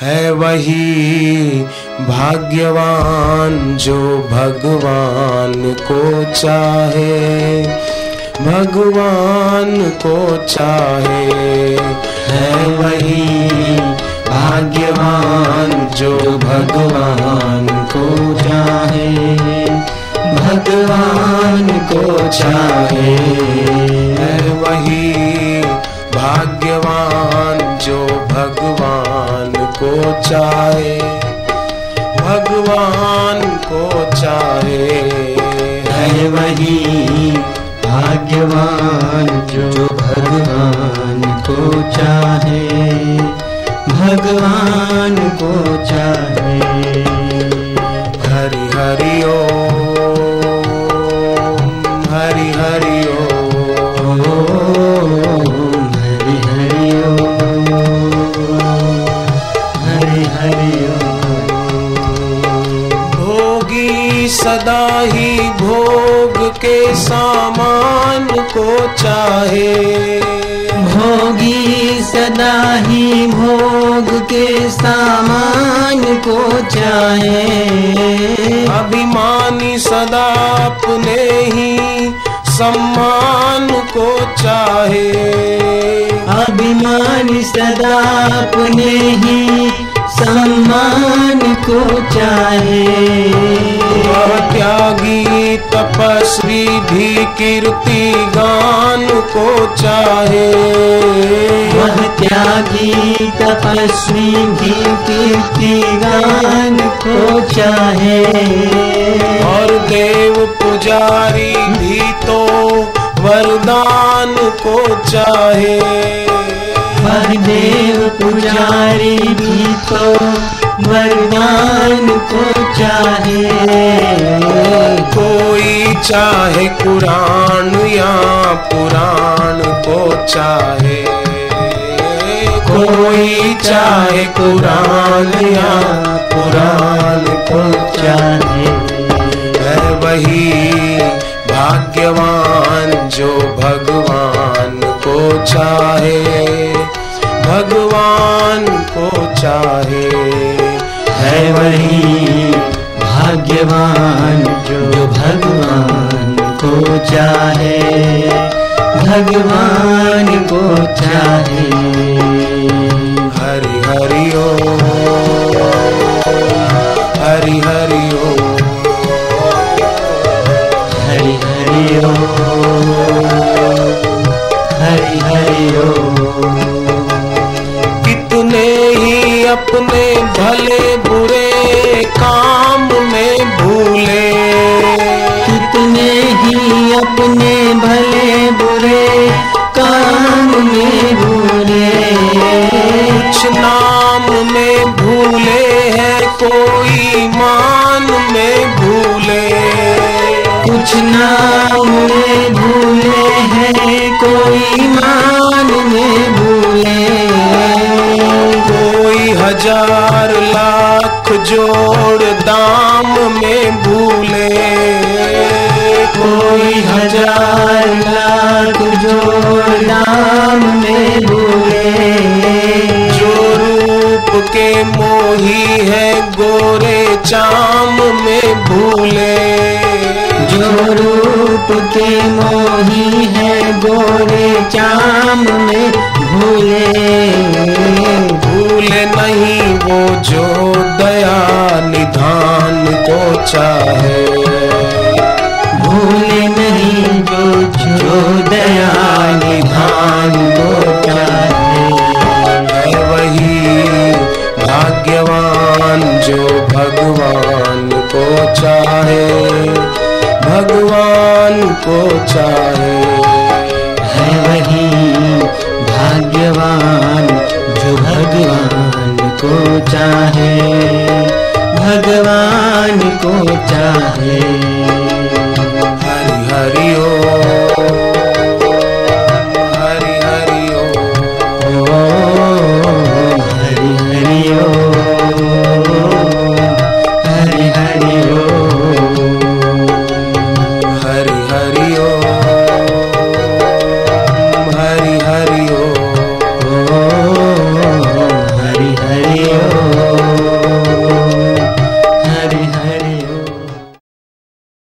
है वही भाग्यवान जो भगवान को चाहे। भगवान को चाहे। है वही भाग्यवान जो भगवान को चाहे। भगवान को चाहे। है वही भाग्यवान जो भगवान को चाहे, भगवान को चाहे। है वही भाग्यवान जो भगवान को चाहे, भगवान को चाहे। भोग के सामान को चाहे। भोगी सदा ही भोग के सामान को चाहे। अभिमानी सदा अपने ही सम्मान को चाहे। अभिमान सदा अपने ही सम्मान को चाहे। वह त्यागी तपस्वी भी कीर्ति गान को चाहे। वह त्यागी तपस्वी भी कीर्ति गान को चाहे। और देव पुजारी भी तो वरदान को चाहे। वह देव पुजारी भी तो वरदान को चाहे। चाहे कुरान या पुराण को चाहे। कोई चाहे कुरान या पुराण को चाहे। है वही भाग्यवान जो भगवान को चाहे। भगवान को चाहे। है वही भगवान को चाहे। हरि हरि ओम हरि हरि ओम हरि हरि ओम हरि हरि ओम कितने ही अपने भले बुरे काम में भूले। कितने ही अपने नाम में भूले हैं, कोई मान में भूले। कुछ नाम में भूले हैं, कोई मान में भूले। कोई हज़ार लाख जोड़ दाम में भूले। कोई हज़ार लाख जो नाम में मोही है गोरे चाम में भूले। जो रूप के मोही है गोरे चाम में भूले। भगवान को चाहे। है वही भाग्यवान जो भगवान को चाहे। भगवान को चाहे। हरि हरि ओ